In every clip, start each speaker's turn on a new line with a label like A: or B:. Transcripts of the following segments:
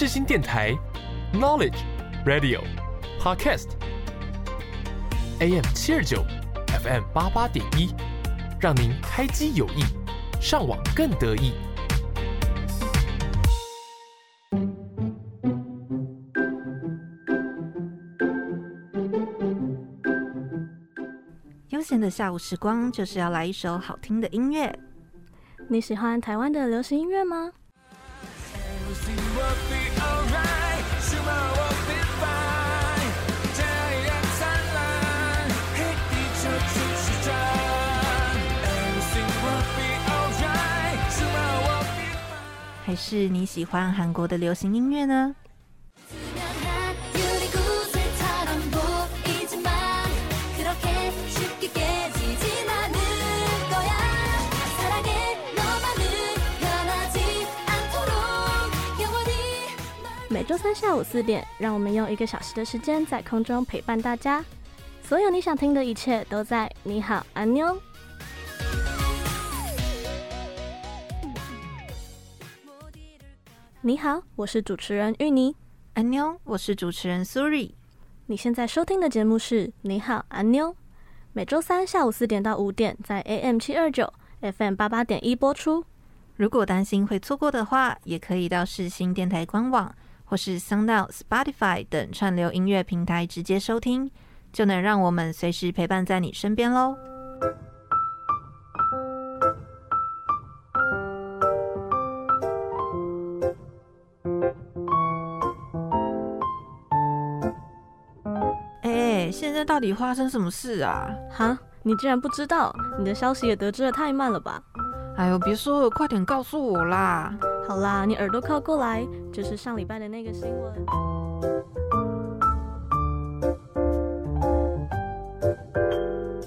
A: 世新电台，Knowledge Radio Podcast AM 七二九 FM 八八点一，让您开机有益，上网更得意。
B: 悠闲的下午时光，就是要来一首好听的音乐。
C: 你喜欢台湾的流行音乐吗？
B: 还是你喜欢韩国的流行音乐呢？
C: 每周三下午四点，让我们用一个小时的时间在空中陪伴大家。所有你想听的一切都在你好，安妞。你好，我是主持人芋泥。
B: 安妞，我是主持人苏瑞。
C: 你现在收听的节目是你好，安妞。每周三下午四点到五点，在 AM 七二九 FM 八八点一播出。
B: 如果担心会错过的话，也可以到世新电台官网或是 SoundOut、Spotify 等串流音乐平台直接收听，就能让我们随时陪伴在你身边喽。现在到底发生什么事啊？
C: 哈，你竟然不知道？你的消息也得知的太慢了吧？
B: 哎呦，别说了，快点告诉我啦！
C: 好啦，你耳朵靠过来，就是上礼拜的那个新闻。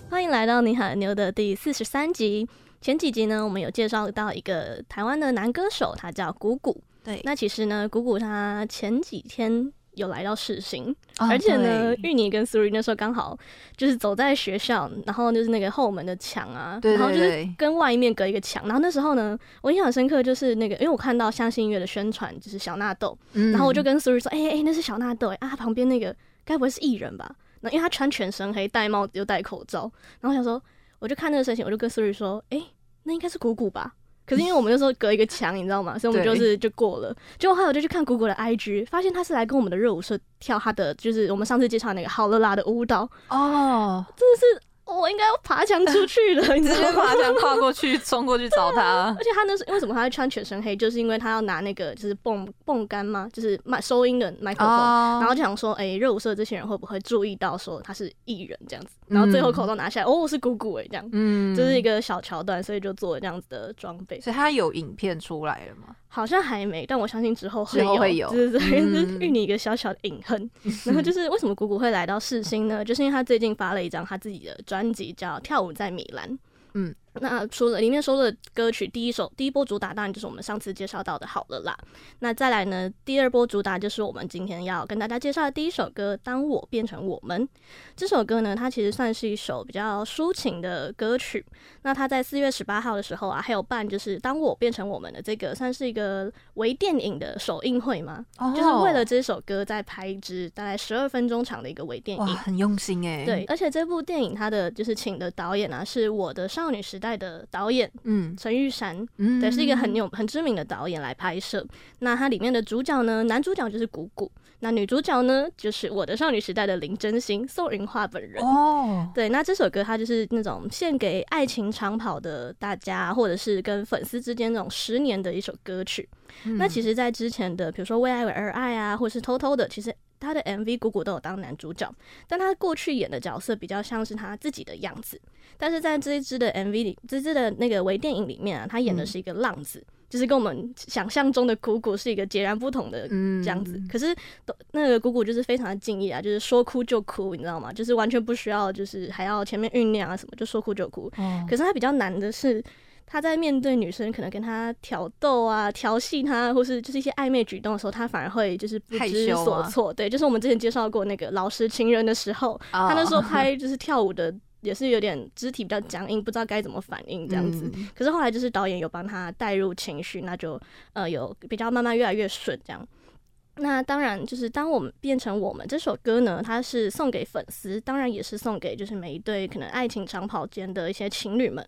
C: 欢迎来到你好牛的第四十三集。前几集呢，我们有介绍到一个台湾的男歌手，他叫鼓鼓。对，那其实呢，鼓鼓他前几天。有来到世新，哦、而且呢，芋泥跟苏瑞那时候刚好就是走在学校，然后就是那个后门的墙啊，然后就是跟外面隔一个墙。然后那时候呢，我印象很深刻，就是那个，因为我看到相信音乐的宣传，就是小纳豆，嗯、然后我就跟苏瑞说：“哎、欸、哎、欸，那是小纳豆啊，他旁边那个该不会是艺人吧？那因为他穿全身黑，戴帽子又戴口罩。然后我想说，我就看那个身形，我就跟苏瑞说：哎、欸，那应该是鼓鼓吧。”可是因为我们那时候隔一个墙，你知道吗？所以我们就是就过了。结果后来我就去看鼓鼓的 IG，发现他是来跟我们的热舞社跳他的，就是我们上次介绍那个好乐拉的舞蹈哦，真的是。我应该要爬墙出 去了，你知道吗爬墙跨过去，冲过去找他。而且他那是为什么他会穿全身黑，就是因为他要拿那个就是泵泵杆吗？就是麦收音的麦克风，然后就想说，哎，热舞社这些人会不会注意到说他是艺人这样子？然后最后口罩拿下来，哦，我是姑姑哎，这样，嗯，就是一个小桥段，所以就做了这样子的装备。
B: 所以他有影片出来了吗？
C: 好像还没，但我相信之后会有，
B: 之后会有，
C: 对对对，是芋泥一个小小的隐恨。然后就 是为什么谷谷会来到世新呢？就是因为他最近发了一张他自己的专辑，叫《跳舞在米兰》。嗯。那除了里面收的歌曲，第一首第一波主打当然就是我们上次介绍到的好了啦。那再来呢，第二波主打就是我们今天要跟大家介绍的第一首歌《当我变成我们》。这首歌呢，它其实算是一首比较抒情的歌曲。那它在四月十八号的时候啊，还有办就是《当我变成我们》的这个算是一个微电影的首映会嘛，oh. 就是为了这首歌在拍一支大概十二分钟长的一个微电影，哇，
B: 很用心哎。
C: 对，而且这部电影它的就是请的导演啊，是我的少女时代的导演，嗯，陈玉珊，嗯，对，是一个很有很知名的导演来拍摄。那它里面的主角呢，男主角就是谷谷，那女主角呢，就是我的少女时代的林真心，宋云画本人。哦，对，那这首歌它就是那种献给爱情长跑的大家，或者是跟粉丝之间那种十年的一首歌曲。嗯、那其实，在之前的比如说为爱而爱啊，或者是偷偷的，其实。他的 MV 鼓鼓都有当男主角，但他过去演的角色比较像是他自己的样子。但是在这一支的 MV 里，这支的那个微电影里面啊，他演的是一个浪子，嗯、就是跟我们想象中的鼓鼓是一个截然不同的这样子。嗯、可是那个鼓鼓就是非常的敬业啊，就是说哭就哭，你知道吗？就是完全不需要，就是还要前面酝酿啊什么，就说哭就哭。哦、可是他比较难的是。他在面对女生可能跟他挑逗啊、调戏他，或是就是一些暧昧举动的时候，他反而会就是不知所措。对，就是我们之前介绍过那个老实情人的时候，他那时候拍就是跳舞的也是有点肢体比较僵硬，不知道该怎么反应这样子。可是后来就是导演有帮他带入情绪，那就呃有比较慢慢越来越顺这样。那当然，就是当我们变成我们这首歌呢，它是送给粉丝，当然也是送给就是每一对可能爱情长跑间的一些情侣们。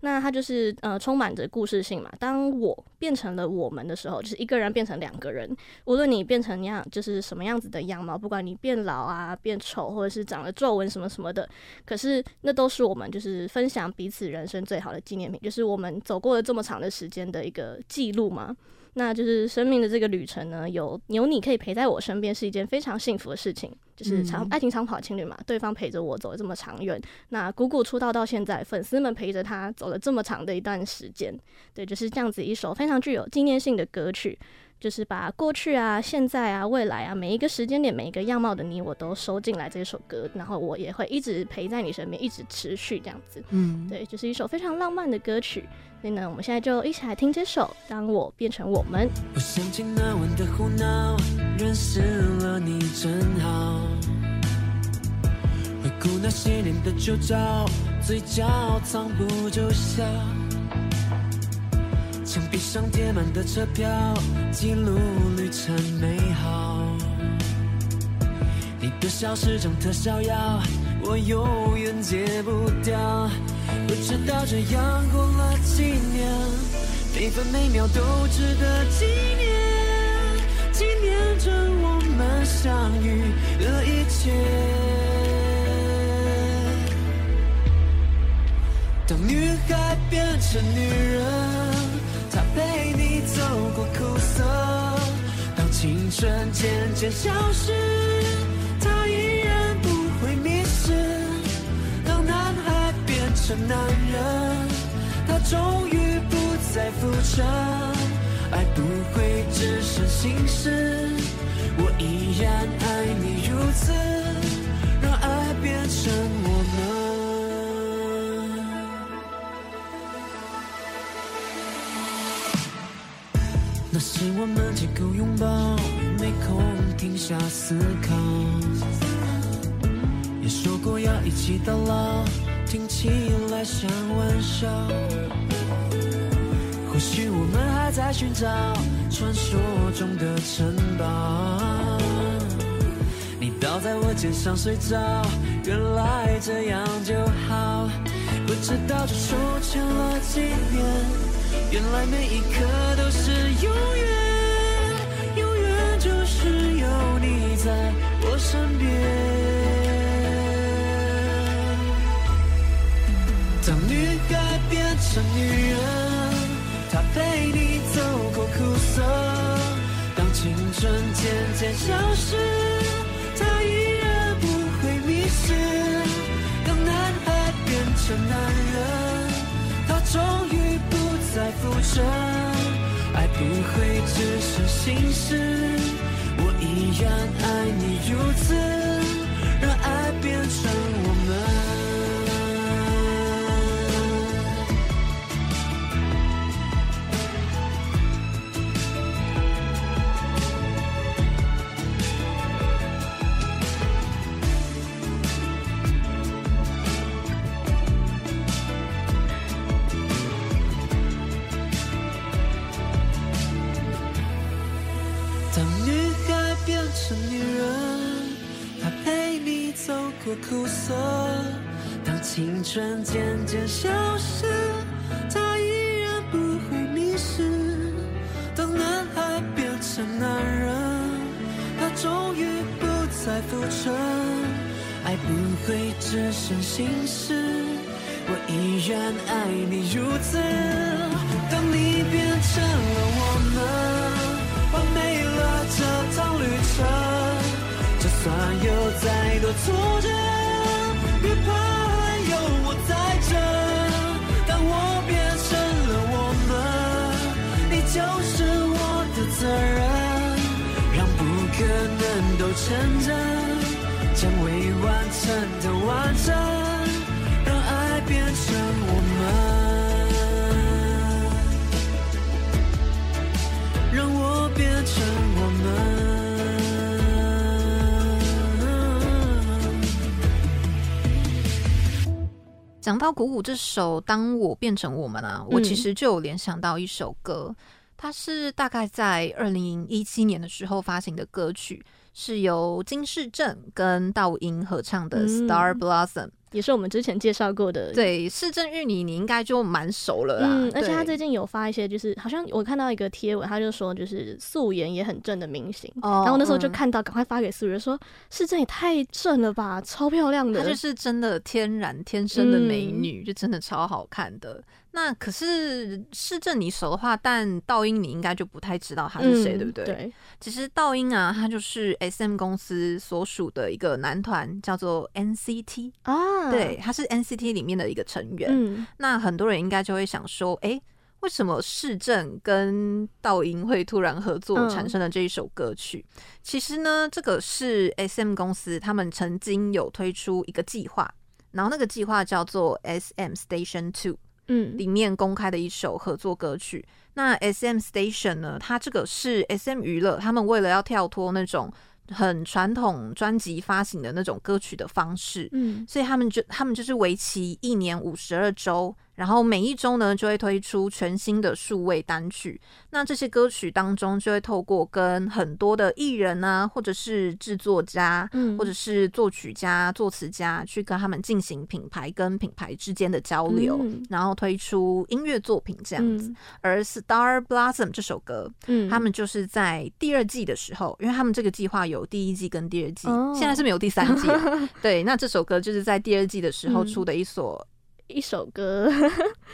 C: 那它就是呃充满着故事性嘛。当我变成了我们的时候，就是一个人变成两个人，无论你变成样就是什么样子的样貌，不管你变老啊、变丑，或者是长了皱纹什么什么的，可是那都是我们就是分享彼此人生最好的纪念品，就是我们走过了这么长的时间的一个记录嘛。那就是生命的这个旅程呢，有有你可以陪在我身边，是一件非常幸福的事情。就是长爱情长跑情侣嘛，对方陪着我走了这么长远。那姑姑出道到现在，粉丝们陪着她走了这么长的一段时间，对，就是这样子一首非常具有纪念性的歌曲。就是把过去啊、现在啊、未来啊，每一个时间点、每一个样貌的你，我都收进来这首歌，然后我也会一直陪在你身边，一直持续这样子。嗯，对，就是一首非常浪漫的歌曲。所以呢，我们现在就一起来听这首《当我变成我们》。
D: 我想起那晚的胡闹，认识了你真好。回顾那些年的旧照，嘴角藏不住笑。墙壁上贴满的车票，记录旅程美好。你的笑是种特效药，我永远戒不掉。不知道这样过了几年，每分每秒都值得纪念，纪念着我们相遇的一切。当女孩变成女人。他陪你走过苦涩，当青春渐渐消失，他依然不会迷失。当男孩变成男人，他终于不再浮沉，爱不会只剩心事，我依然爱你如此，让爱变成我是。我们几口拥抱，没空停下思考。也说过要一起到老，听起来像玩笑。或许我们还在寻找传说中的城堡。你倒在我肩上睡着，原来这样就好。不知道这手牵了几年。原来每一刻都是永远，永远就是有你在我身边。当女孩变成女人，她陪你走过苦涩；当青春渐渐消失，她依然不会迷失。当男孩变成男人，他终于在。浮沉，爱不会只剩心事，我依然爱你如此，让爱变成苦涩，当青春渐渐消失，他依然不会迷失。当男孩变成男人，他终于不再浮沉，爱不会只剩心事，我依然爱你如此。当你变成了我们，完美了这趟旅程。就算有再多挫折，成真，将未完成的完整，让爱变成我们，让我变成我们。
B: 讲到鼓舞这首《当我变成我们》啊，我其实就有联想到一首歌，它是大概在二零一七年的时候发行的歌曲，是由金世正跟道英合唱的《Star Blossom》。嗯
C: 也是我们之前介绍过的，
B: 对，市政玉你你应该就蛮熟了啦。
C: 嗯，而且他最近有发一些，就是好像我看到一个贴文，他就说就是素颜也很正的明星，哦、然后那时候就看到，赶快发给素人说，市政也太正了吧，超漂亮的，
B: 她就是真的天然天生的美女，嗯、就真的超好看的。那可是市政你熟的话，但道英你应该就不太知道他是谁，嗯、对不对？对，其实道英啊，他就是 SM 公司所属的一个男团，叫做 NCT 啊，对，他是 NCT 里面的一个成员。嗯、那很多人应该就会想说，哎、欸，为什么市政跟道英会突然合作产生了这一首歌曲？嗯、其实呢，这个是 SM 公司他们曾经有推出一个计划，然后那个计划叫做 SM Station Two。嗯，里面公开的一首合作歌曲。那 S M Station 呢？它这个是 S M 娱乐，他们为了要跳脱那种很传统专辑发行的那种歌曲的方式，嗯，所以他们就他们就是为期一年五十二周。然后每一周呢，就会推出全新的数位单曲。那这些歌曲当中，就会透过跟很多的艺人啊，或者是制作家，嗯，或者是作曲家、作词家，去跟他们进行品牌跟品牌之间的交流，嗯、然后推出音乐作品这样子。嗯、而《Star Blossom》这首歌，嗯，他们就是在第二季的时候，因为他们这个计划有第一季跟第二季，哦、现在是没有第三季了。对，那这首歌就是在第二季的时候出的一所。
C: 一首歌，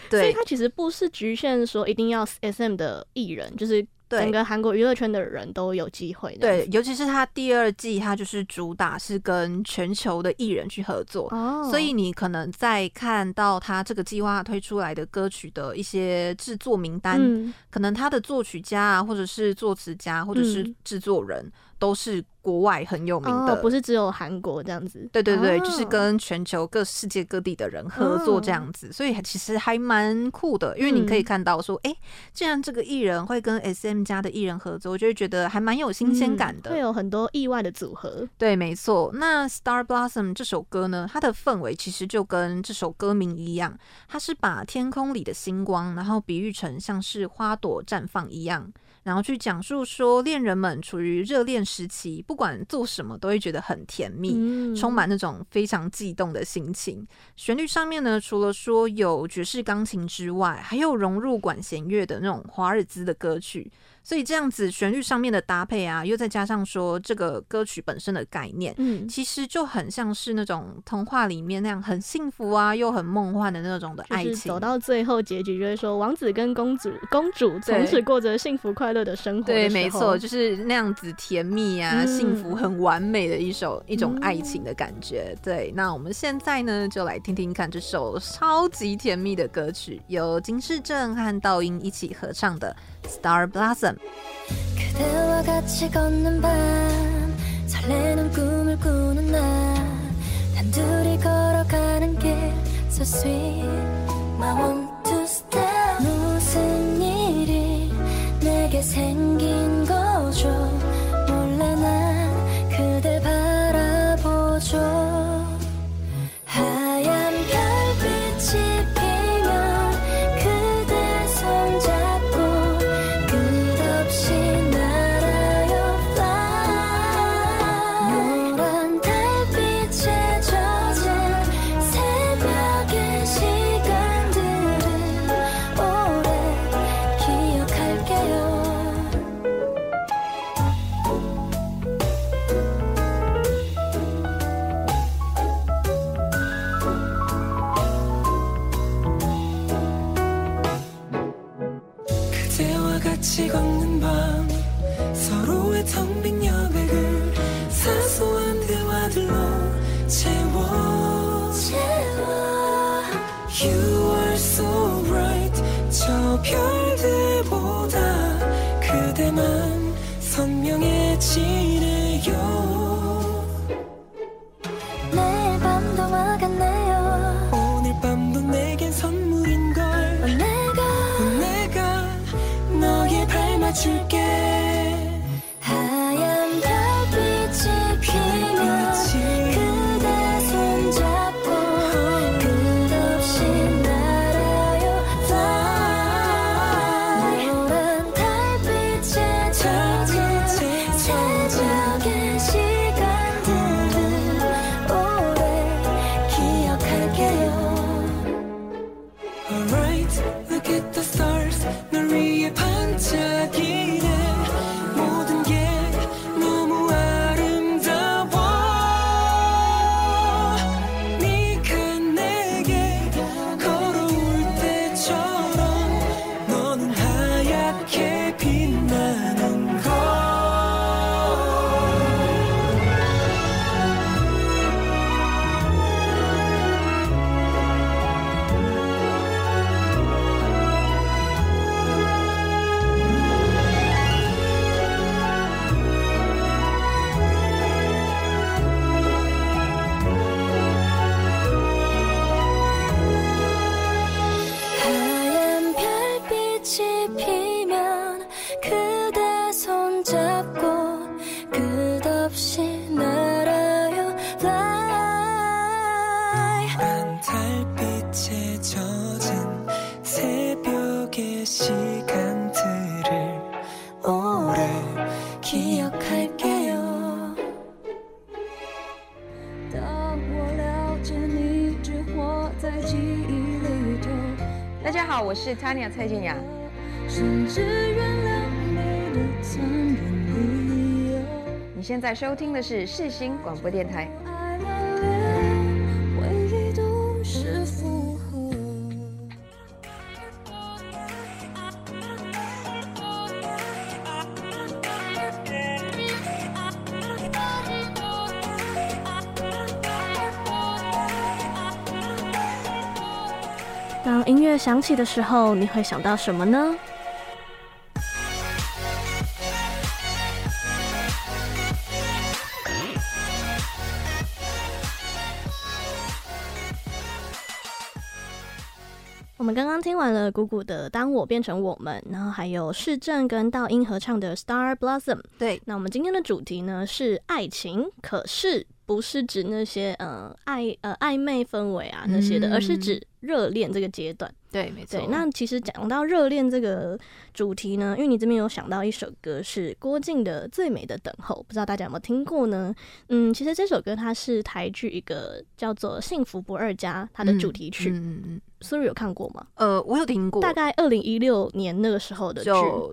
C: 对，所以它其实不是局限说一定要 SM 的艺人，就是整个韩国娱乐圈的人都有机会。
B: 对，尤其是他第二季，他就是主打是跟全球的艺人去合作，哦，所以你可能在看到他这个计划推出来的歌曲的一些制作名单，嗯，可能他的作曲家啊，或者是作词家，或者是制作人。嗯都是国外很有名的，
C: 哦、不是只有韩国这样子。
B: 对对对，哦、就是跟全球各世界各地的人合作这样子，哦、所以其实还蛮酷的。因为你可以看到说，哎、嗯，既然这个艺人会跟 SM 家的艺人合作，我就会觉得还蛮有新鲜感的、
C: 嗯，会有很多意外的组合。
B: 对，没错。那 Star Blossom 这首歌呢，它的氛围其实就跟这首歌名一样，它是把天空里的星光，然后比喻成像是花朵绽放一样。然后去讲述说，恋人们处于热恋时期，不管做什么都会觉得很甜蜜，嗯、充满那种非常悸动的心情。旋律上面呢，除了说有爵士钢琴之外，还有融入管弦乐的那种华尔兹的歌曲。所以这样子旋律上面的搭配啊，又再加上说这个歌曲本身的概念，嗯，其实就很像是那种童话里面那样很幸福啊，又很梦幻的那种的爱情。
C: 走到最后结局就是说，王子跟公主公主从此过着幸福快乐的生活的。
B: 对，没错，就是那样子甜蜜啊，嗯、幸福很完美的一首一种爱情的感觉。嗯、对，那我们现在呢，就来听听看这首超级甜蜜的歌曲，由金世正和道英一起合唱的。Star Blossom。 그대와 같이 걷는 밤 설레는 꿈을 꾸는 날. 단둘이 걸어가는 길 So sweet. I want to stay 무슨 일이 내게 생긴 거죠? 몰래 난 그댈 바라보죠.
E: 大是 Tanya 蔡健雅。你现在收听的是世新广播电台。
C: 响起的时候，你会想到什么呢？我们刚刚听完了鼓鼓的《当我变成我们》，然后还有市政跟道英合唱的《Star Blossom》。
B: 对，
C: 那我们今天的主题呢是爱情，可是不是指那些呃暧呃暧昧氛围啊那些的，嗯、而是指热恋这个阶段。
B: 对，没错。
C: 那其实讲到热恋这个主题呢，因为你这边有想到一首歌是郭靖的《最美的等候》，不知道大家有没有听过呢？嗯，其实这首歌它是台剧一个叫做《幸福不二家》它的主题曲。嗯嗯嗯。Suri 有看过吗？
B: 呃，我有听过，
C: 大概二零一六年那个时候的剧。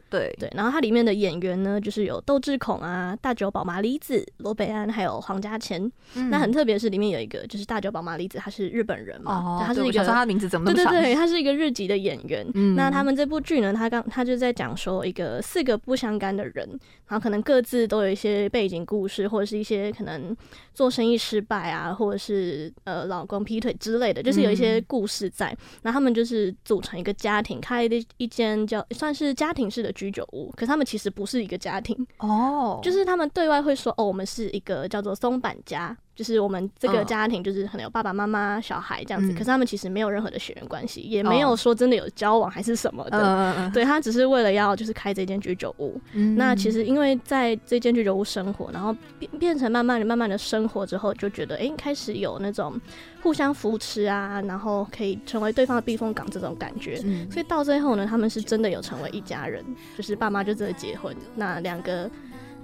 B: 对
C: 对。然后它里面的演员呢，就是有窦智孔啊、大久保麻里子、罗北安，还有黄嘉千。嗯、那很特别是里面有一个，就是大久保麻里子，他是日本人嘛，
B: 哦、
C: 他是一个，
B: 他的名字怎么那么长？
C: 对对对，他是一个日籍的演员。嗯、那他们这部剧呢，他刚他就在讲说一个四个不相干的人，然后可能各自都有一些背景故事，或者是一些可能做生意失败啊，或者是呃老公劈腿之类的，就是有一些故事在。那、嗯、他们就是。组成一个家庭，开的一间叫算是家庭式的居酒屋，可是他们其实不是一个家庭哦，就是他们对外会说哦，我们是一个叫做松板家。就是我们这个家庭，就是可能有爸爸妈妈、小孩这样子，嗯、可是他们其实没有任何的血缘关系，也没有说真的有交往还是什么的。哦、对，他只是为了要就是开这间居酒屋。嗯、那其实因为在这间居酒屋生活，然后变变成慢慢的、慢慢的生活之后，就觉得哎、欸，开始有那种互相扶持啊，然后可以成为对方的避风港这种感觉。嗯、所以到最后呢，他们是真的有成为一家人，就是爸妈就真的结婚，那两个。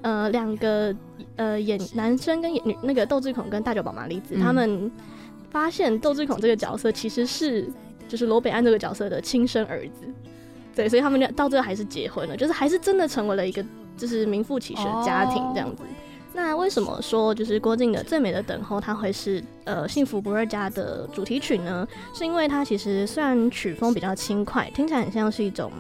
C: 呃，两个呃演男生跟演女那个窦智孔跟大久保麻里子，嗯、他们发现窦智孔这个角色其实是就是罗北安这个角色的亲生儿子，对，所以他们俩到最后还是结婚了，就是还是真的成为了一个就是名副其实的家庭这样子。哦那为什么说就是郭靖的《最美的等候》它会是呃幸福不二家的主题曲呢？是因为它其实虽然曲风比较轻快，听起来很像是一种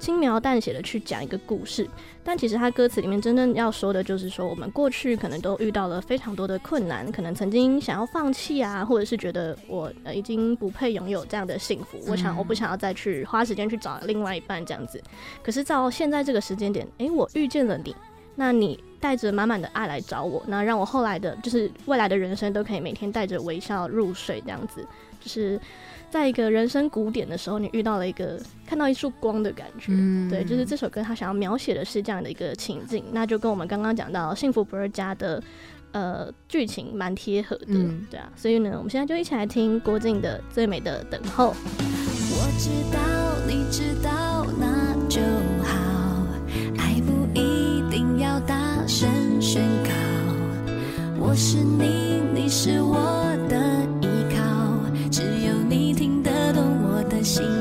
C: 轻描淡写的去讲一个故事，但其实他歌词里面真正要说的就是说，我们过去可能都遇到了非常多的困难，可能曾经想要放弃啊，或者是觉得我呃已经不配拥有这样的幸福，我想我不想要再去花时间去找另外一半这样子。可是到现在这个时间点，诶，我遇见了你。那你带着满满的爱来找我，那让我后来的，就是未来的人生都可以每天带着微笑入睡，这样子，就是在一个人生谷点的时候，你遇到了一个看到一束光的感觉，嗯、对，就是这首歌他想要描写的是这样的一个情境，那就跟我们刚刚讲到《幸福不二家》的呃剧情蛮贴合的，嗯、对啊，所以呢，我们现在就一起来听郭静的《最美的等候》。我知道，你知道，那就好。爱不一定要大声宣告，我是你，你是我心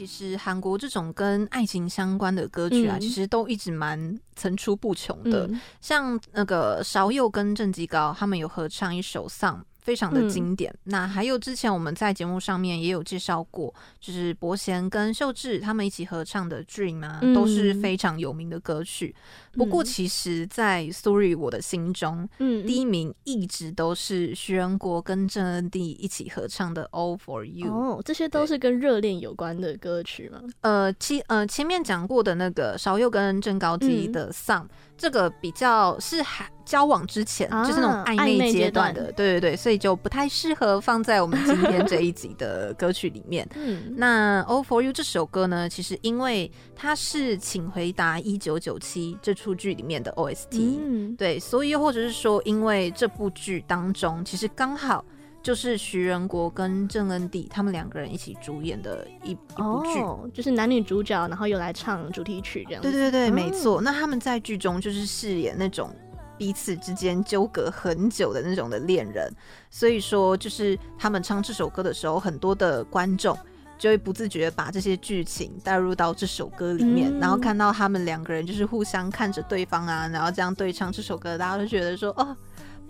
B: 其实韩国这种跟爱情相关的歌曲啊，嗯、其实都一直蛮层出不穷的。嗯、像那个韶佑跟郑基高，他们有合唱一首《Song》。非常的经典。嗯、那还有之前我们在节目上面也有介绍过，就是伯贤跟秀智他们一起合唱的《Dream》啊，嗯、都是非常有名的歌曲。不过，其实，在 Sorry 我的心中，嗯，第一名一直都是徐仁国跟郑恩地一起合唱的《All for You》。
C: 哦，这些都是跟热恋有关的歌曲吗？
B: 呃，其呃前面讲过的那个少佑跟郑高基的《Song》。这个比较是还交往之前，啊、就是那种暧昧阶段的，对对对，所以就不太适合放在我们今天这一集的歌曲里面。嗯，那《All For You》这首歌呢，其实因为它是《请回答一九九七》这出剧里面的 OST，嗯，对，所以又或者是说，因为这部剧当中，其实刚好。就是徐仁国跟郑恩地他们两个人一起主演的一一部剧，oh,
C: 就是男女主角，然后又来唱主题曲这样。
B: 对对对，没错。那他们在剧中就是饰演那种彼此之间纠葛很久的那种的恋人，所以说就是他们唱这首歌的时候，很多的观众就会不自觉把这些剧情带入到这首歌里面，嗯、然后看到他们两个人就是互相看着对方啊，然后这样对唱这首歌，大家都觉得说哦。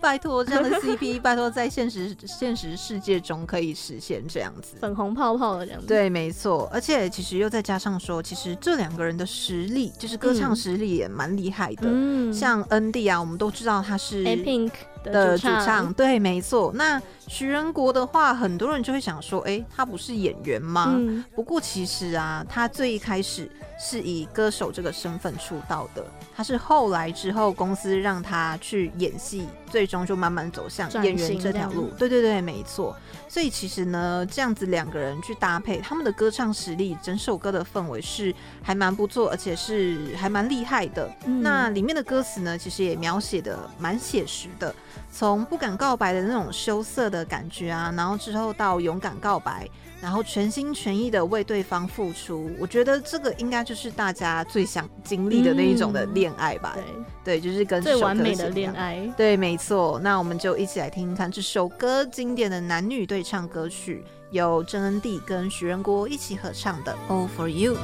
B: 拜托这样的 CP，拜托在现实现实世界中可以实现这样子，
C: 粉红泡泡的这样子。
B: 对，没错。而且其实又再加上说，其实这两个人的实力，就是歌唱实力也蛮厉害的。嗯，像 N D 啊，我们都知道他是
C: A Pink
B: 的主唱，对，没错。那徐仁国的话，很多人就会想说，哎、欸，他不是演员吗？嗯、不过其实啊，他最一开始是以歌手这个身份出道的。他是后来之后公司让他去演戏，最终就慢慢走向演员这条路。对对对，没错。所以其实呢，这样子两个人去搭配，他们的歌唱实力，整首歌的氛围是还蛮不错，而且是还蛮厉害的。嗯、那里面的歌词呢，其实也描写的蛮写实的。从不敢告白的那种羞涩的感觉啊，然后之后到勇敢告白，然后全心全意的为对方付出，我觉得这个应该就是大家最想经历的那一种的恋爱吧。嗯、对，对，就是跟
C: 最完美的恋爱。
B: 对，没错。那我们就一起来听听看这首歌经典的男女对唱歌曲，由郑恩地跟徐仁国一起合唱的《All For You》。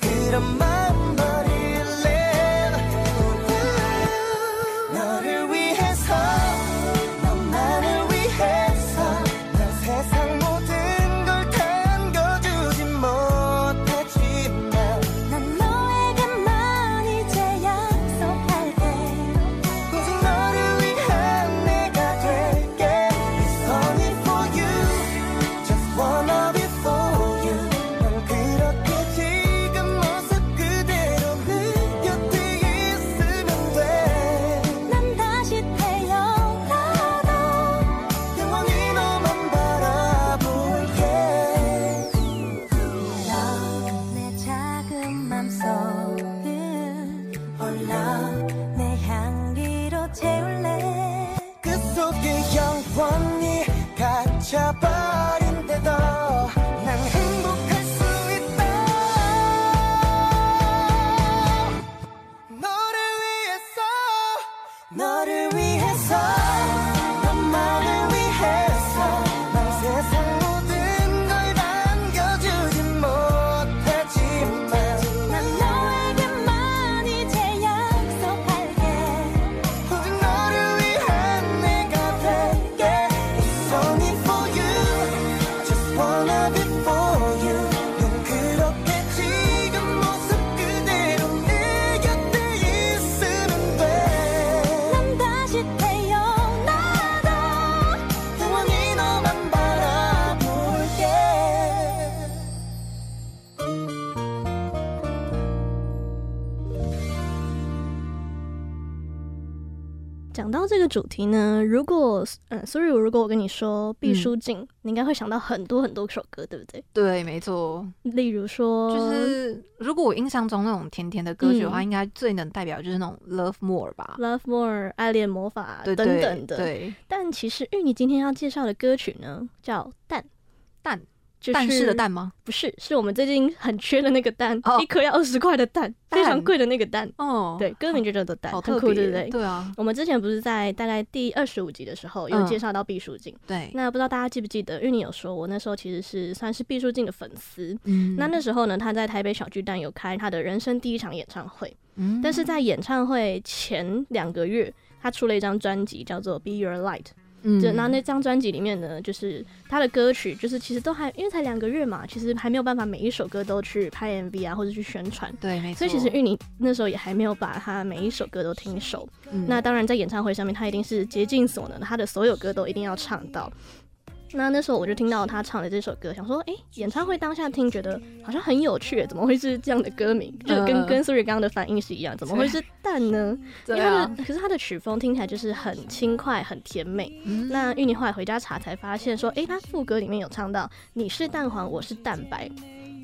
B: 그런 말 忘。
C: 主题呢？如果嗯，所以如果我跟你说毕书尽，嗯、你应该会想到很多很多首歌，对不对？
B: 对，没错。
C: 例如说，
B: 就是如果我印象中那种甜甜的歌曲的话，嗯、应该最能代表就是那种 Love More 吧
C: ，Love More、爱恋魔法等等的。
B: 对。
C: 但其实玉你今天要介绍的歌曲呢，叫《淡》。
B: 淡
C: 就是
B: 蛋式的蛋吗？
C: 不是，是我们最近很缺的那个蛋，
B: 哦、
C: 一颗要二十块的蛋，非常贵的那个蛋。
B: 哦，
C: 对，歌名就叫做蛋，
B: 好特别，
C: 对不对？
B: 对啊。
C: 我们之前不是在大概第二十五集的时候有介绍到毕书尽，
B: 对。
C: 那不知道大家记不记得？因为你有说我那时候其实是算是毕书尽的粉丝。
B: 嗯。
C: 那那时候呢，他在台北小巨蛋有开他的人生第一场演唱会。嗯。但是在演唱会前两个月，他出了一张专辑，叫做《Be Your Light》。嗯，就那那张专辑里面呢，就是他的歌曲，就是其实都还因为才两个月嘛，其实还没有办法每一首歌都去拍 MV 啊，或者去宣传。
B: 对，没错。
C: 所以其实玉宁那时候也还没有把他每一首歌都听熟。嗯。那当然在演唱会上面，他一定是竭尽所能，他的所有歌都一定要唱到。那那时候我就听到他唱的这首歌，想说，哎、欸，演唱会当下听觉得好像很有趣，怎么会是这样的歌名？就跟、呃、跟苏瑞刚刚的反应是一样，怎么会是蛋呢？因为他的可是他的曲风听起来就是很轻快、很甜美。嗯、那芋泥后来回家查才发现，说，哎、欸，他副歌里面有唱到“你是蛋黄，我是蛋白”。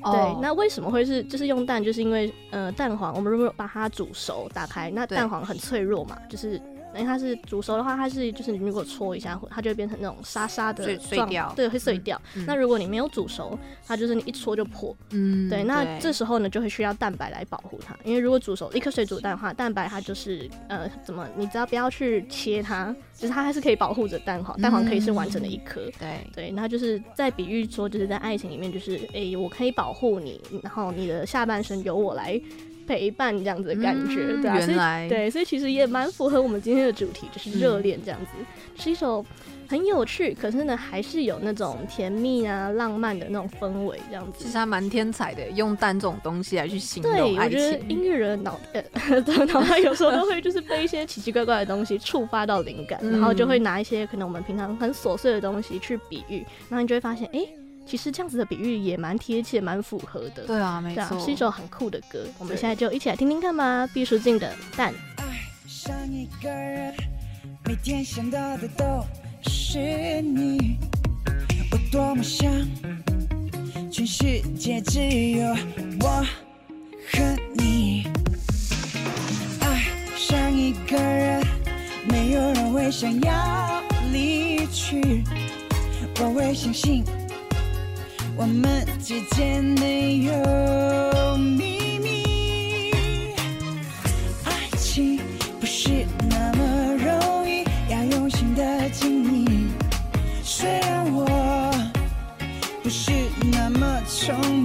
C: 哦、对，那为什么会是就是用蛋？就是因为呃，蛋黄我们如果把它煮熟，打开，那蛋黄很脆弱嘛，就是。因为它是煮熟的话，它是就是你如果搓一下，它就会变成那种沙沙的
B: 碎掉，
C: 对，会碎掉。嗯、那如果你没有煮熟，它就是你一搓就破。嗯，对。那这时候呢，就会需要蛋白来保护它，因为如果煮熟一颗水煮蛋的话，蛋白它就是呃怎么，你只要不要去切它，就是它还是可以保护着蛋黄，蛋黄可以是完整的一颗。对、嗯、对，那就是在比喻说，就是在爱情里面，就是哎、欸，我可以保护你，然后你的下半生由我来。陪伴这样子的感觉，嗯、对啊，原来对，所以其实也蛮符合我们今天的主题，就是热恋这样子，嗯、是一首很有趣，可是呢，还是有那种甜蜜啊、浪漫的那种氛围这样子。
B: 其实还蛮天才的，用蛋这种东西来去形容爱情。
C: 对，我觉得音乐人脑呃 脑袋有时候都会就是被一些奇奇怪怪的东西触发到灵感，嗯、然后就会拿一些可能我们平常很琐碎的东西去比喻，然后你就会发现，哎、欸。其实这样子的比喻也蛮贴切，蛮符合的。
B: 对啊，没错，
C: 是一首很酷的歌。我们现在就一起来听听看吧。毕书尽的《但》。爱上一个人，每天想到的都是你，我多么想，全世界只有我和你。爱上一个人，没有人会想要离去，我会相信。我们之间没有秘密，爱情不是那么容易，要用心的经营。虽然我不是那么聪明，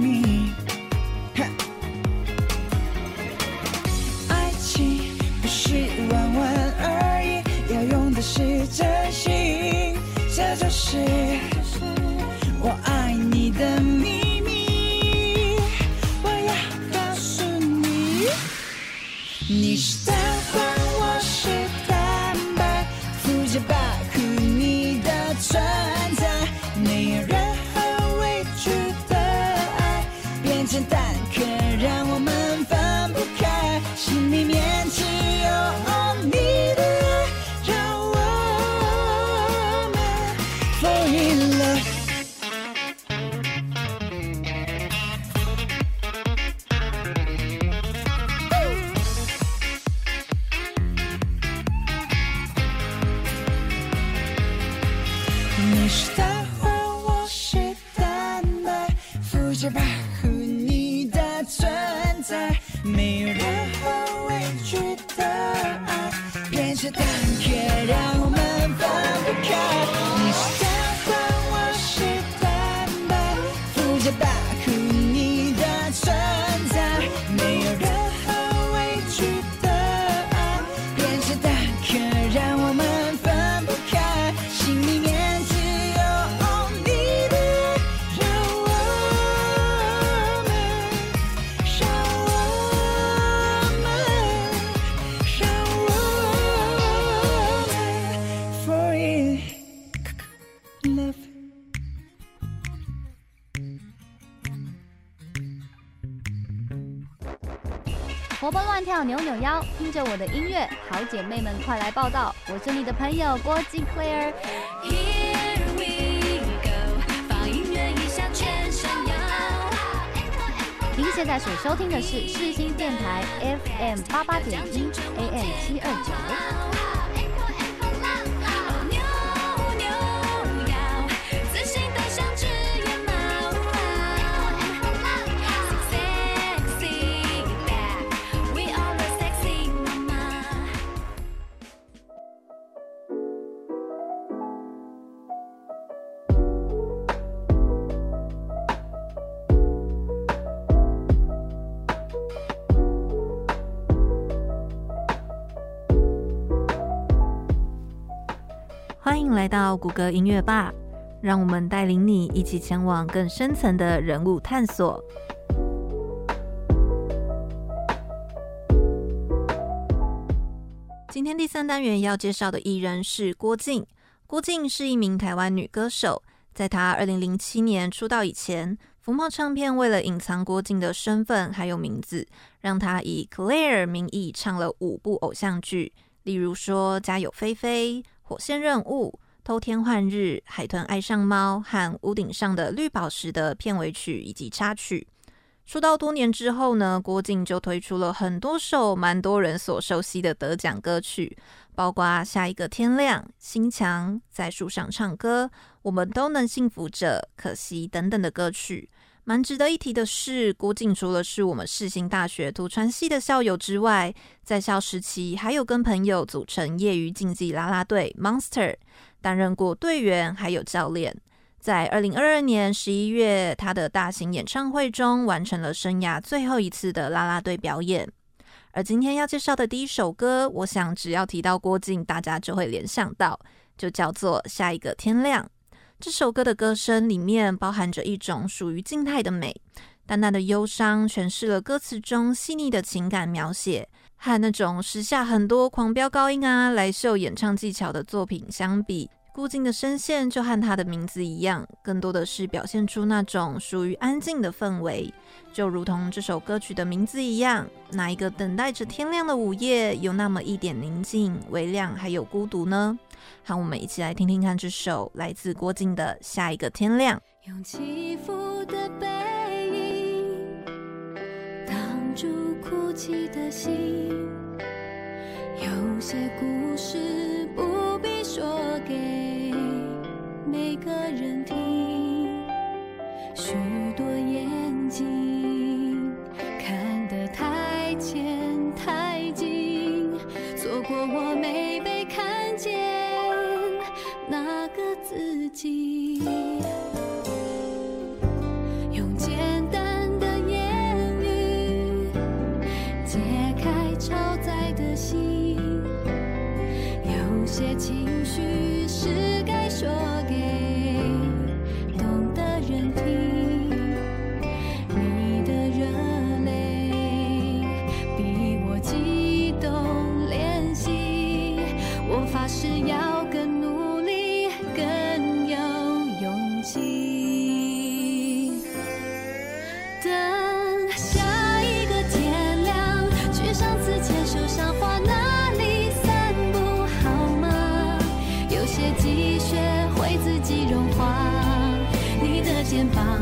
F: 扭扭腰，听着我的音乐，好姐妹们快来报道！我是你的朋友郭静 Claire。Here we go，放音乐一下全身摇。您现在所收听的是世新电台 FM 八八点一 AM 七二九。
B: 来到谷歌音乐吧，让我们带领你一起前往更深层的人物探索。今天第三单元要介绍的艺人是郭静。郭静是一名台湾女歌手，在她二零零七年出道以前，福茂唱片为了隐藏郭静的身份还有名字，让她以 Claire 名义唱了五部偶像剧，例如说《家有菲菲》。火线任务、偷天换日、海豚爱上猫和屋顶上的绿宝石的片尾曲以及插曲。出道多年之后呢，郭静就推出了很多首蛮多人所熟悉的得奖歌曲，包括下一个天亮、心墙、在树上唱歌、我们都能幸福着、可惜等等的歌曲。蛮值得一提的是，郭静除了是我们世新大学图传系的校友之外，在校时期还有跟朋友组成业余竞技啦啦队 Monster，担任过队员还有教练。在二零二二年十一月，他的大型演唱会中完成了生涯最后一次的啦啦队表演。而今天要介绍的第一首歌，我想只要提到郭靖，大家就会联想到，就叫做《下一个天亮》。这首歌的歌声里面包含着一种属于静态的美，淡淡的忧伤诠释了歌词中细腻的情感描写，和那种时下很多狂飙高音啊来秀演唱技巧的作品相比。郭静的声线就和她的名字一样，更多的是表现出那种属于安静的氛围，就如同这首歌曲的名字一样，哪一个等待着天亮的午夜，有那么一点宁静、微亮，还有孤独呢？好，我们一起来听听看这首来自郭静的《下一个天亮》。
G: 用起伏的背影挡住哭泣的心，有些故事不必说给。每个人听，许多眼睛看得太浅太近，错过我没被看见那个自己。些情绪是该说。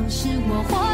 G: 是我
C: 活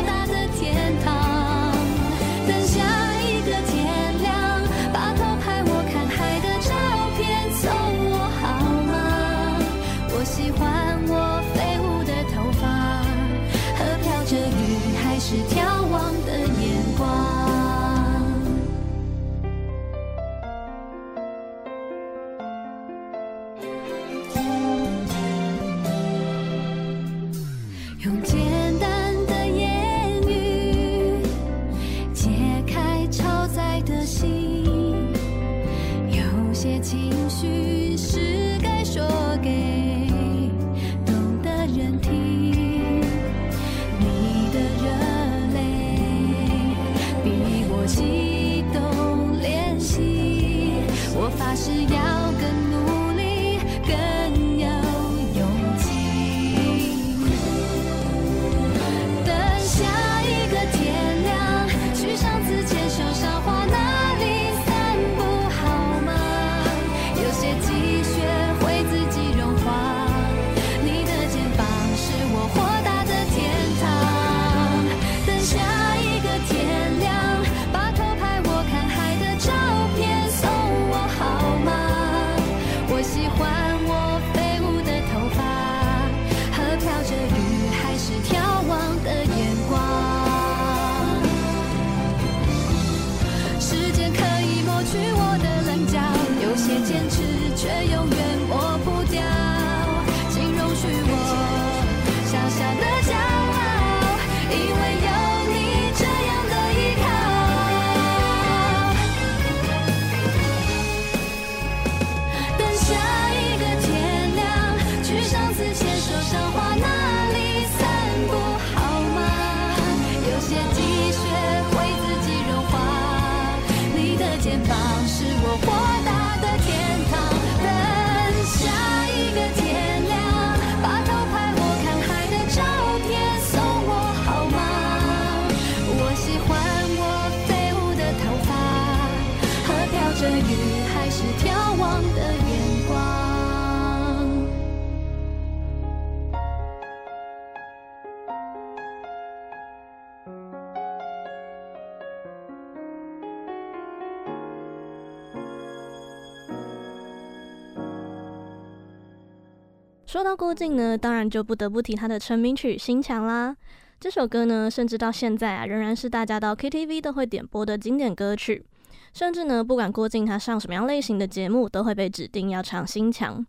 C: 说到郭静呢，当然就不得不提他的成名曲《心墙》啦。这首歌呢，甚至到现在啊，仍然是大家到 KTV 都会点播的经典歌曲。甚至呢，不管郭静他上什么样类型的节目，都会被指定要唱《心墙》。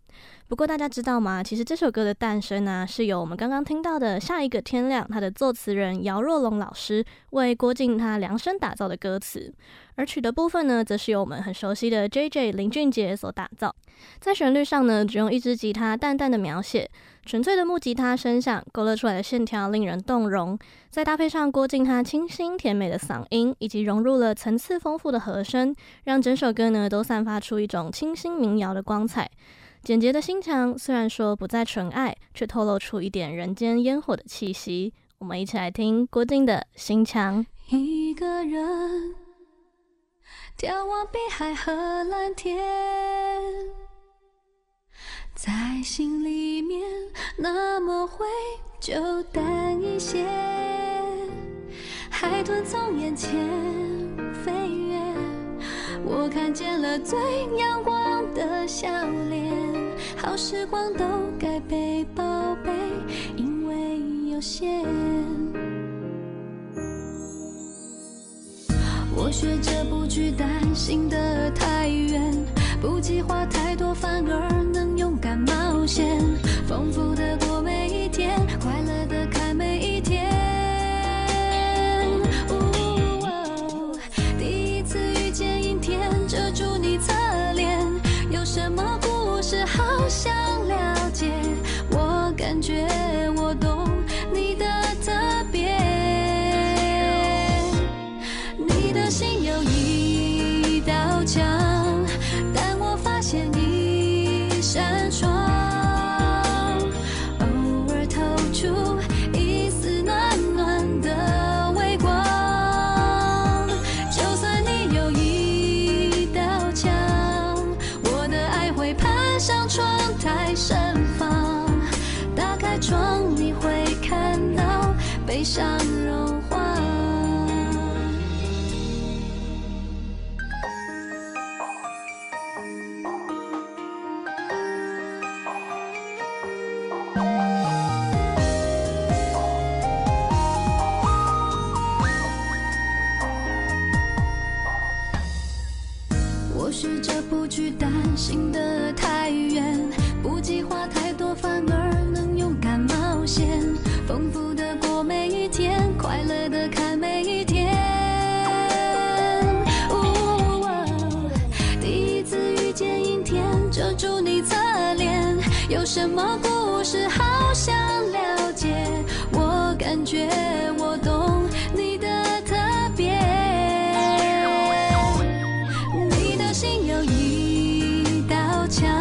C: 不过大家知道吗？其实这首歌的诞生呢、是由我们刚刚听到的下一个天亮，他的作词人姚若龙老师为郭靖他量身打造的歌词。而曲的部分呢，则是由我们很熟悉的 JJ 林俊杰所打造。在旋律上呢，只用一支吉他淡淡的描写，纯粹的木吉他声响勾勒出来的线条令人动容。再搭配上郭静他清新甜美的嗓音，以及融入了层次丰富的和声，让整首歌呢都散发出一种清新民谣的光彩。简洁的心墙，虽然说不再纯爱，却透露出一点人间烟火的气息。我们一起来听郭静的心墙。
G: 一个人眺望碧海和蓝天，在心里面那么灰就淡一些。海豚从眼前飞越，我看见了最阳光的笑脸。好时光都该被宝贝，因为有限。学着不去担心得太远，不计划太多，反而能勇敢冒险，丰富的过一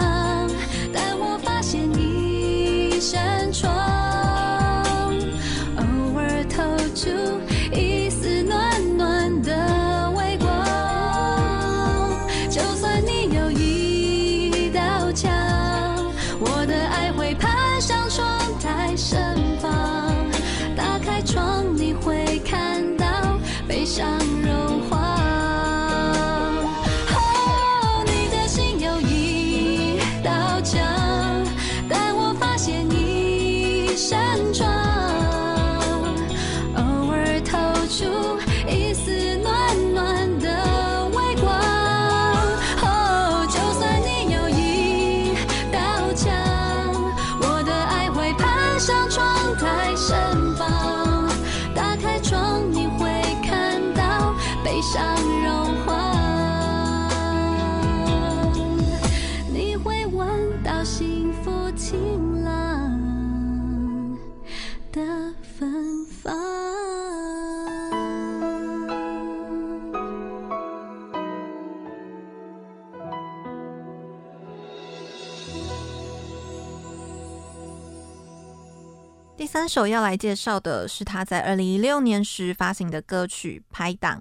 B: 三首要来介绍的是他在二零一六年时发行的歌曲《拍档》。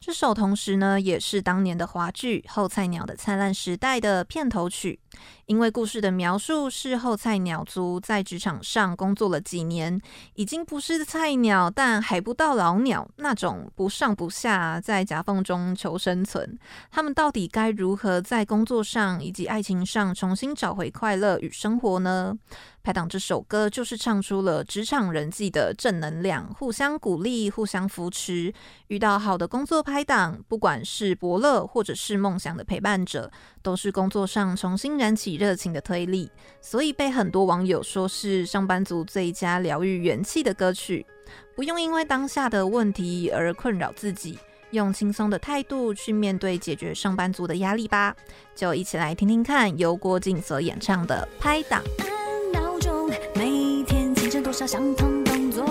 B: 这首同时呢，也是当年的华剧《后菜鸟的灿烂时代》的片头曲，因为故事的描述是后菜鸟族在职场上工作了几年，已经不是菜鸟，但还不到老鸟那种不上不下，在夹缝中求生存。他们到底该如何在工作上以及爱情上重新找回快乐与生活呢？拍档这首歌就是唱出了职场人际的正能量，互相鼓励，互相扶持。遇到好的工作拍档，不管是伯乐或者是梦想的陪伴者，都是工作上重新燃起热情的推力。所以被很多网友说是上班族最佳疗愈元气的歌曲。不用因为当下的问题而困扰自己，用轻松的态度去面对解决上班族的压力吧。就一起来听听看由郭静所演唱的《拍档》。
H: 每天清晨多少相同动作，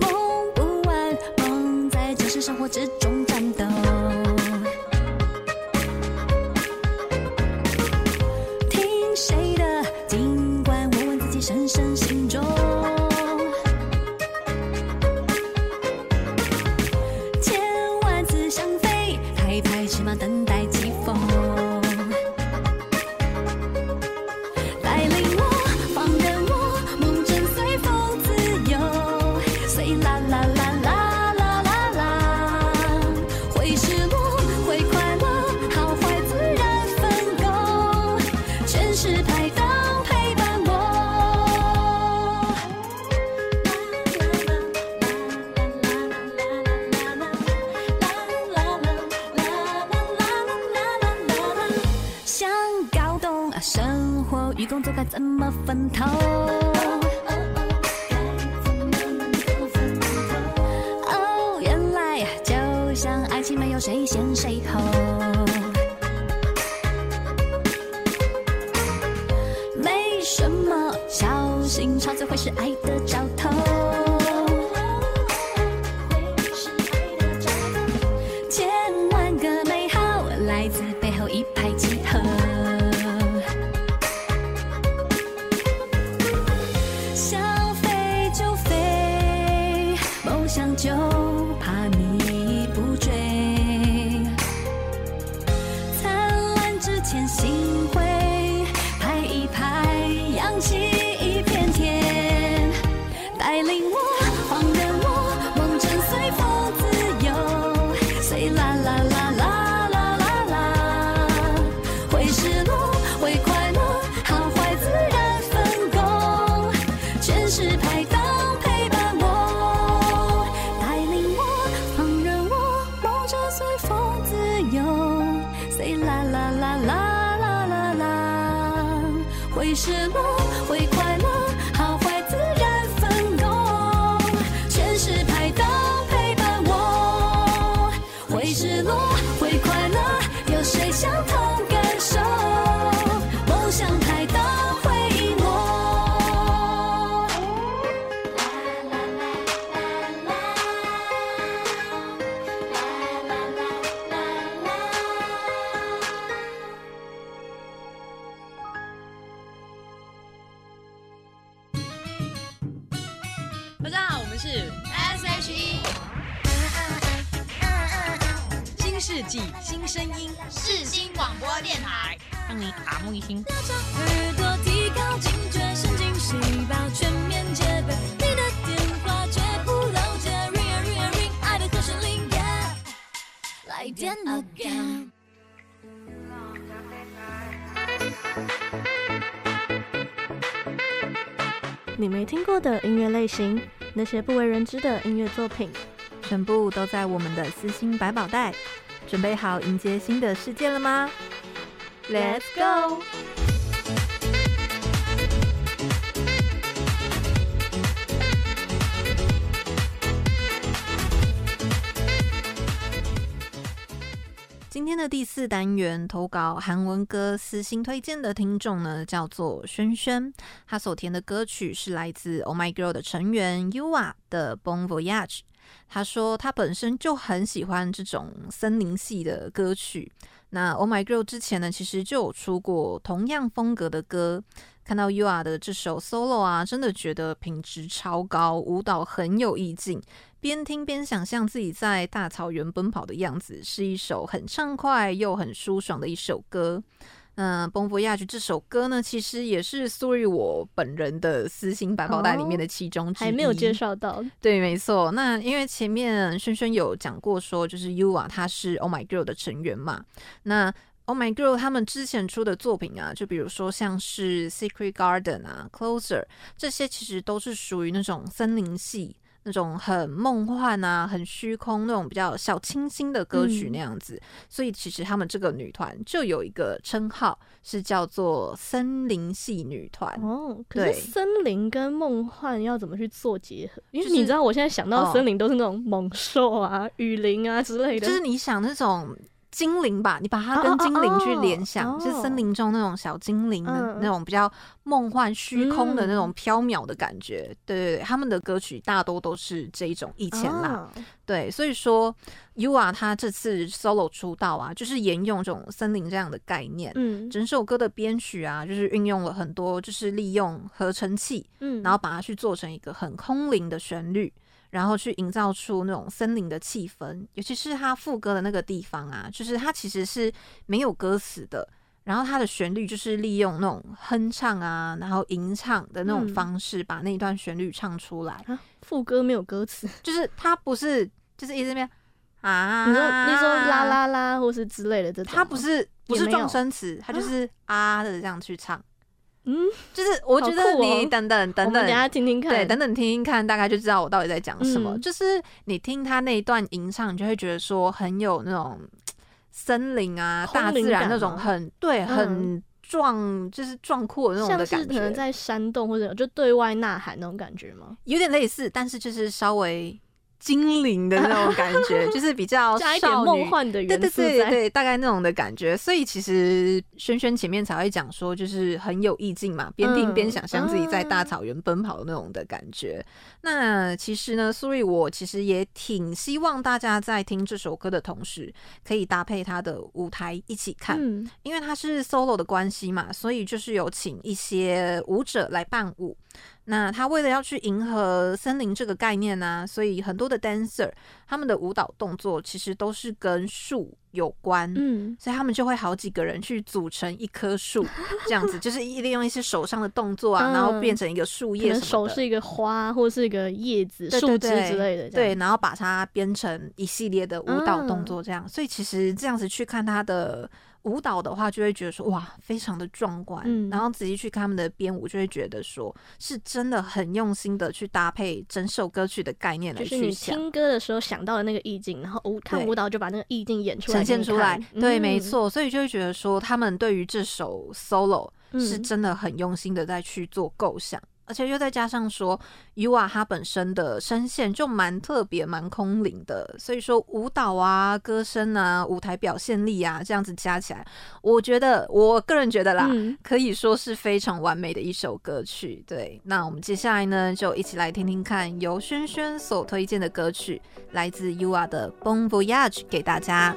H: 梦不完，梦在城市生活之分
G: 头。想救。音乐类型，那些不为人知的音乐作品，
B: 全部都在我们的私心百宝袋。准备好迎接新的世界了吗？Let's go！今天的第四单元投稿韩文歌私心推荐的听众呢，叫做轩轩，他所填的歌曲是来自 Oh My Girl 的成员 Yua 的 Bon Voyage。他说他本身就很喜欢这种森林系的歌曲。那 Oh My Girl 之前呢，其实就有出过同样风格的歌。看到 YooA 的这首 solo 啊，真的觉得品质超高，舞蹈很有意境，边听边想象自己在大草原奔跑的样子，是一首很畅快又很舒爽的一首歌。嗯，《Bon Voyage》这首歌呢，其实也是 Suri 我本人的私心百宝袋里面的其中之一，
C: 还没有介绍到。
B: 对，没错。那因为前面轩轩有讲过，说就是 YooA 他是 Oh My Girl 的成员嘛。那 Oh My Girl 他们之前出的作品啊，就比如说像是 Secret Garden 啊、Closer 这些，其实都是属于那种森林系。那种很梦幻啊，很虚空那种比较小清新的歌曲那样子，嗯、所以其实他们这个女团就有一个称号，是叫做森林系女团。
C: 哦，可是森林跟梦幻要怎么去做结合？因为你知道，我现在想到森林都是那种猛兽啊、哦、雨林啊之类的，
B: 就是你想那种。精灵吧，你把它跟精灵去联想，就是森林中那种小精灵的那种比较梦幻虚空的那种飘渺的感觉。对对对，他们的歌曲大多都是这一种。以前啦，对，所以说 YooA 他这次 solo 出道啊，就是沿用这种森林这样的概念。嗯，整首歌的编曲啊，就是运用了很多，就是利用合成器，嗯，然后把它去做成一个很空灵的旋律。然后去营造出那种森林的气氛，尤其是他副歌的那个地方啊，就是它其实是没有歌词的，然后它的旋律就是利用那种哼唱啊，然后吟唱的那种方式把那一段旋律唱出来。
C: 嗯啊、副歌没有歌词，
B: 就是它不是就是一直那边 啊，
C: 你说你说啦啦啦或是之类的这种，
B: 它不是不是撞声词，它就是啊的这样去唱。嗯，就是我觉得你等等等等，等
C: 下听听看，
B: 对，等等听听看，大概就知道我到底在讲什么。嗯、就是你听他那一段吟唱，你就会觉得说很有那种森林啊、大自然那种很对、很壮，嗯、就是壮阔的那种的感觉。
C: 可能在山洞或者就对外呐喊那种感觉吗？
B: 有点类似，但是就是稍微。精灵的那种感觉，就是比较
C: 加一点梦幻的元素，
B: 对对对对，大概那种的感觉。所以其实轩轩前面才会讲说，就是很有意境嘛，边听边想象自己在大草原奔跑的那种的感觉。嗯、那其实呢，Suri 我其实也挺希望大家在听这首歌的同时，可以搭配他的舞台一起看，嗯、因为他是 solo 的关系嘛，所以就是有请一些舞者来伴舞。那他为了要去迎合森林这个概念呢、啊，所以很多的 dancer 他们的舞蹈动作其实都是跟树有关，嗯，所以他们就会好几个人去组成一棵树，这样子 就是利用一些手上的动作啊，嗯、然后变成一个树叶，
C: 手是一个花或是一个叶子、树枝之类的，
B: 对，然后把它编成一系列的舞蹈动作，这样，嗯、所以其实这样子去看他的。舞蹈的话，就会觉得说哇，非常的壮观。嗯、然后仔细去看他们的编舞，就会觉得说是真的很用心的去搭配整首歌曲的概念来去想。
C: 就是你听歌的时候想到的那个意境，然后舞看舞蹈就把那个意境演出来，呈现出来。
B: 对，没错。所以就会觉得说，他们对于这首 solo 是真的很用心的在去做构想。而且又再加上说，YooA 他本身的声线就蛮特别、蛮空灵的，所以说舞蹈啊、歌声啊、舞台表现力啊，这样子加起来，我觉得我个人觉得啦，嗯、可以说是非常完美的一首歌曲。对，那我们接下来呢，就一起来听听看由轩轩所推荐的歌曲，来自 YooA 的《Bon Voyage》给大家。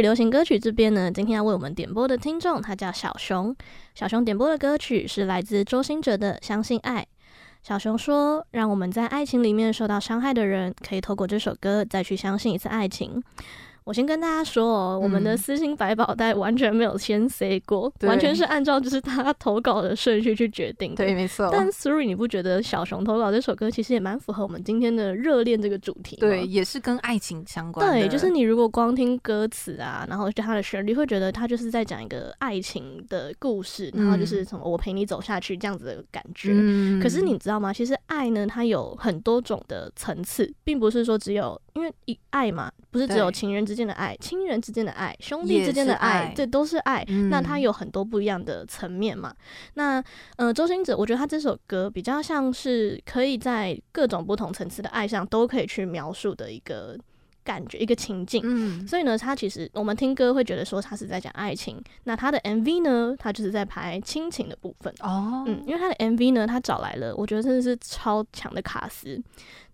C: 流行歌曲这边呢，今天要为我们点播的听众，他叫小熊。小熊点播的歌曲是来自周兴哲的《相信爱》。小熊说：“让我们在爱情里面受到伤害的人，可以透过这首歌再去相信一次爱情。”我先跟大家说哦，我们的私心百宝袋完全没有先 say 过，完全是按照就是他 投稿的顺序去决定的。
B: 对，没错。
C: 但 Suri，你不觉得小熊投稿这首歌其实也蛮符合我们今天的热恋这个主题？
B: 对，也是跟爱情相关的。
C: 对，就是你如果光听歌词啊，然后就它的旋律，会觉得它就是在讲一个爱情的故事，然后就是什么我陪你走下去这样子的感觉。嗯。可是你知道吗？其实爱呢，它有很多种的层次，并不是说只有。因为一爱嘛，不是只有情人之间的爱，亲人之间的爱，兄弟之间的爱，这都是爱。嗯、那它有很多不一样的层面嘛。那呃，周星哲，我觉得他这首歌比较像是可以在各种不同层次的爱上都可以去描述的一个感觉，一个情境。嗯，所以呢，他其实我们听歌会觉得说他是在讲爱情。那他的 MV 呢，他就是在拍亲情的部分。哦，嗯，因为他的 MV 呢，他找来了，我觉得真的是超强的卡司。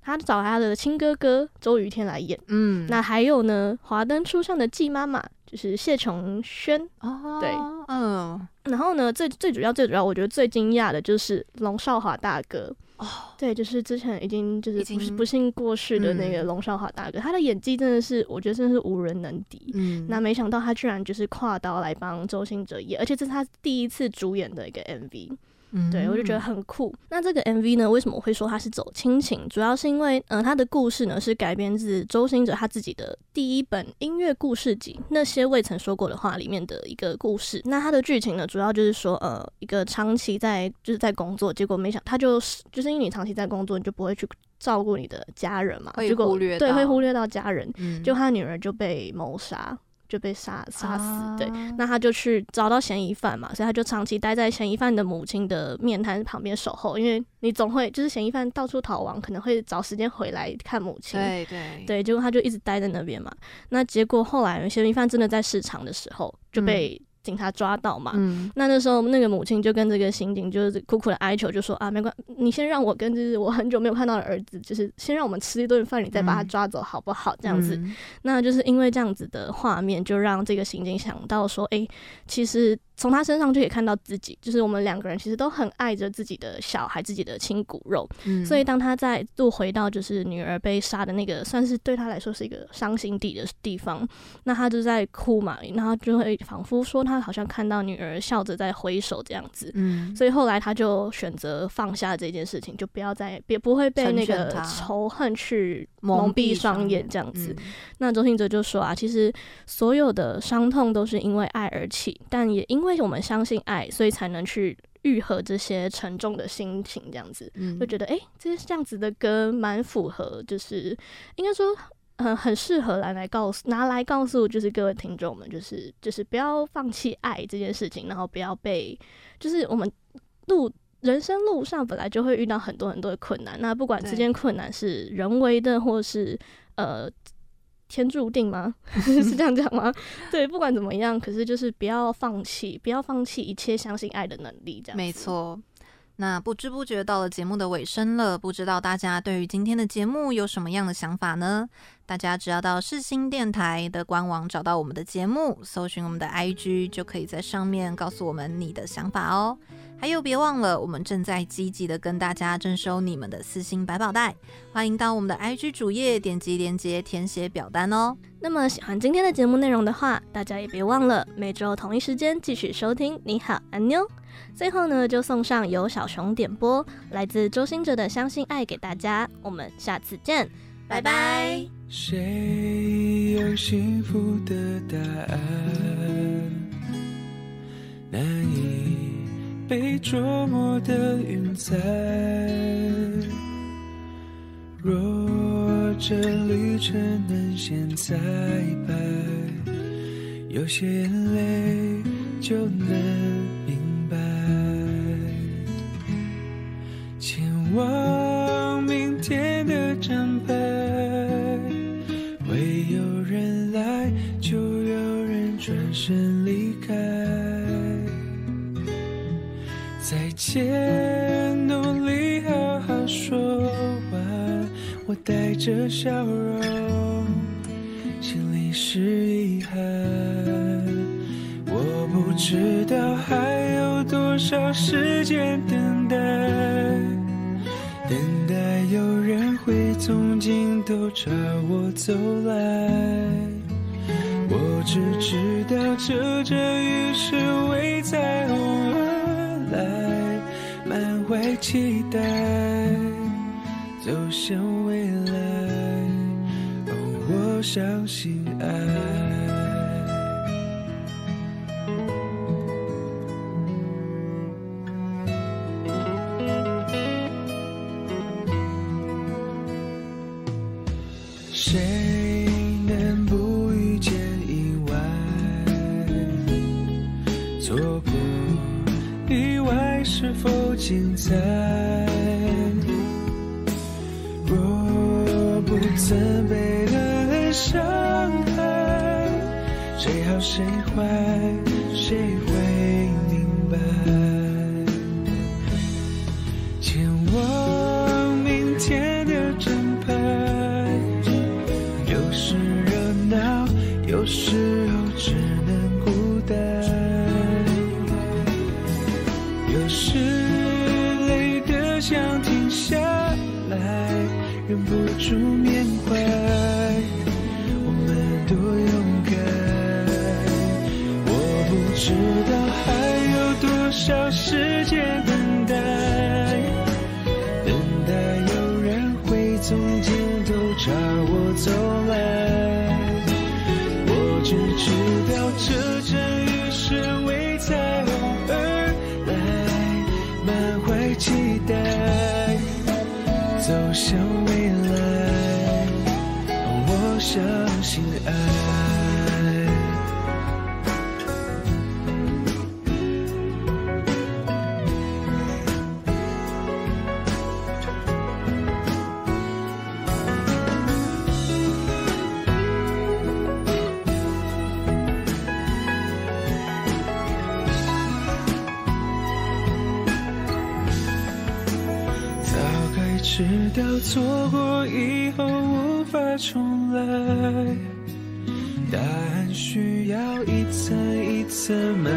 C: 他找他的亲哥哥周余天来演，嗯，那还有呢，华灯初上的季妈妈就是谢琼轩，哦，对，嗯，然后呢，最最主要最主要，我觉得最惊讶的就是龙少华大哥，哦，对，就是之前已经就是不是不幸过世的那个龙少华大哥，嗯，他的演技真的是我觉得真的是无人能敌，嗯，那没想到他居然就是跨刀来帮周星哲演，而且这是他第一次主演的一个 MV。嗯，对，我就觉得很酷。那这个 MV 呢，为什么我会说它是走亲情？主要是因为，嗯、呃，它的故事呢是改编自周星哲他自己的第一本音乐故事集《那些未曾说过的话》里面的一个故事。那它的剧情呢，主要就是说，呃，一个长期在就是在工作，结果没想他就是就是因为你长期在工作，你就不会去照顾你的家人嘛，
B: 会忽略
C: 对，会忽略到家人，嗯、就他女儿就被谋杀。就被杀杀死，啊，对，那他就去找到嫌疑犯嘛，所以他就长期待在嫌疑犯的母亲的面摊旁边守候，因为你总会就是嫌疑犯到处逃亡，可能会找时间回来看母亲，
B: 对。对。
C: 对，结果他就一直待在那边嘛，那结果后来嫌疑犯真的在市场的时候就被。嗯警察抓到嘛？嗯，那那时候那个母亲就跟这个刑警就是苦苦的哀求，就说啊，没关，你先让我跟就是我很久没有看到的儿子，就是先让我们吃一顿饭，你再把他抓走好不好？这样子，嗯，那就是因为这样子的画面，就让这个刑警想到说，哎，其实。从他身上就可以看到自己，就是我们两个人其实都很爱着自己的小孩，自己的亲骨肉。嗯，所以当他再度回到就是女儿被杀的那个，算是对他来说是一个伤心地的地方，那他就在哭嘛，然后就会仿佛说他好像看到女儿笑着在挥手这样子。嗯，所以后来他就选择放下这件事情，就不要再别不会被那个仇恨去蒙蔽双眼这样子。嗯，那周兴哲就说啊，其实所有的伤痛都是因为爱而起，但也因为。我们相信爱，所以才能去愈合这些沉重的心情，这样子，嗯、就觉得哎，这这样子的歌蛮符合，就是应该说，很很适合来来告诉拿来告诉，就是各位听众们，就是就是不要放弃爱这件事情，然后不要被，就是我们路人生路上本来就会遇到很多很多的困难，那不管这件困难是人为的，或是呃。天注定吗？是这样讲吗？对，不管怎么样，可是就是不要放弃，不要放弃一切相信爱的能力，这样。
B: 没错。那不知不觉到了节目的尾声了，不知道大家对于今天的节目有什么样的想法呢？大家只要到世新电台的官网找到我们的节目，搜寻我们的 IG，就可以在上面告诉我们你的想法哦。还有，别忘了，我们正在积极的跟大家征收你们的四星百宝袋，欢迎到我们的 IG 主页点击链接填写表单哦。
C: 那么喜欢今天的节目内容的话，大家也别忘了每周同一时间继续收听。你好，安妞。最后呢，就送上由小熊点播来自周星哲的《相信爱》给大家。我们下次见，拜拜。
I: 谁有幸福的答案？难以被捉摸的云彩。若这旅程能现在白，有些眼泪就能。再见，努力好好说完，我带着笑容，心里是遗憾。我不知道还有多少时间等待。等待有人会从尽头朝我走来，我只知道这阵雨是期待走向未来，我相信爱。坏，谁会明白？前往明天的站牌，有时热闹，有时候只能孤单，有时累得。想停下来，忍不住缅怀，我错过以后无法重来，答案需要一层一层慢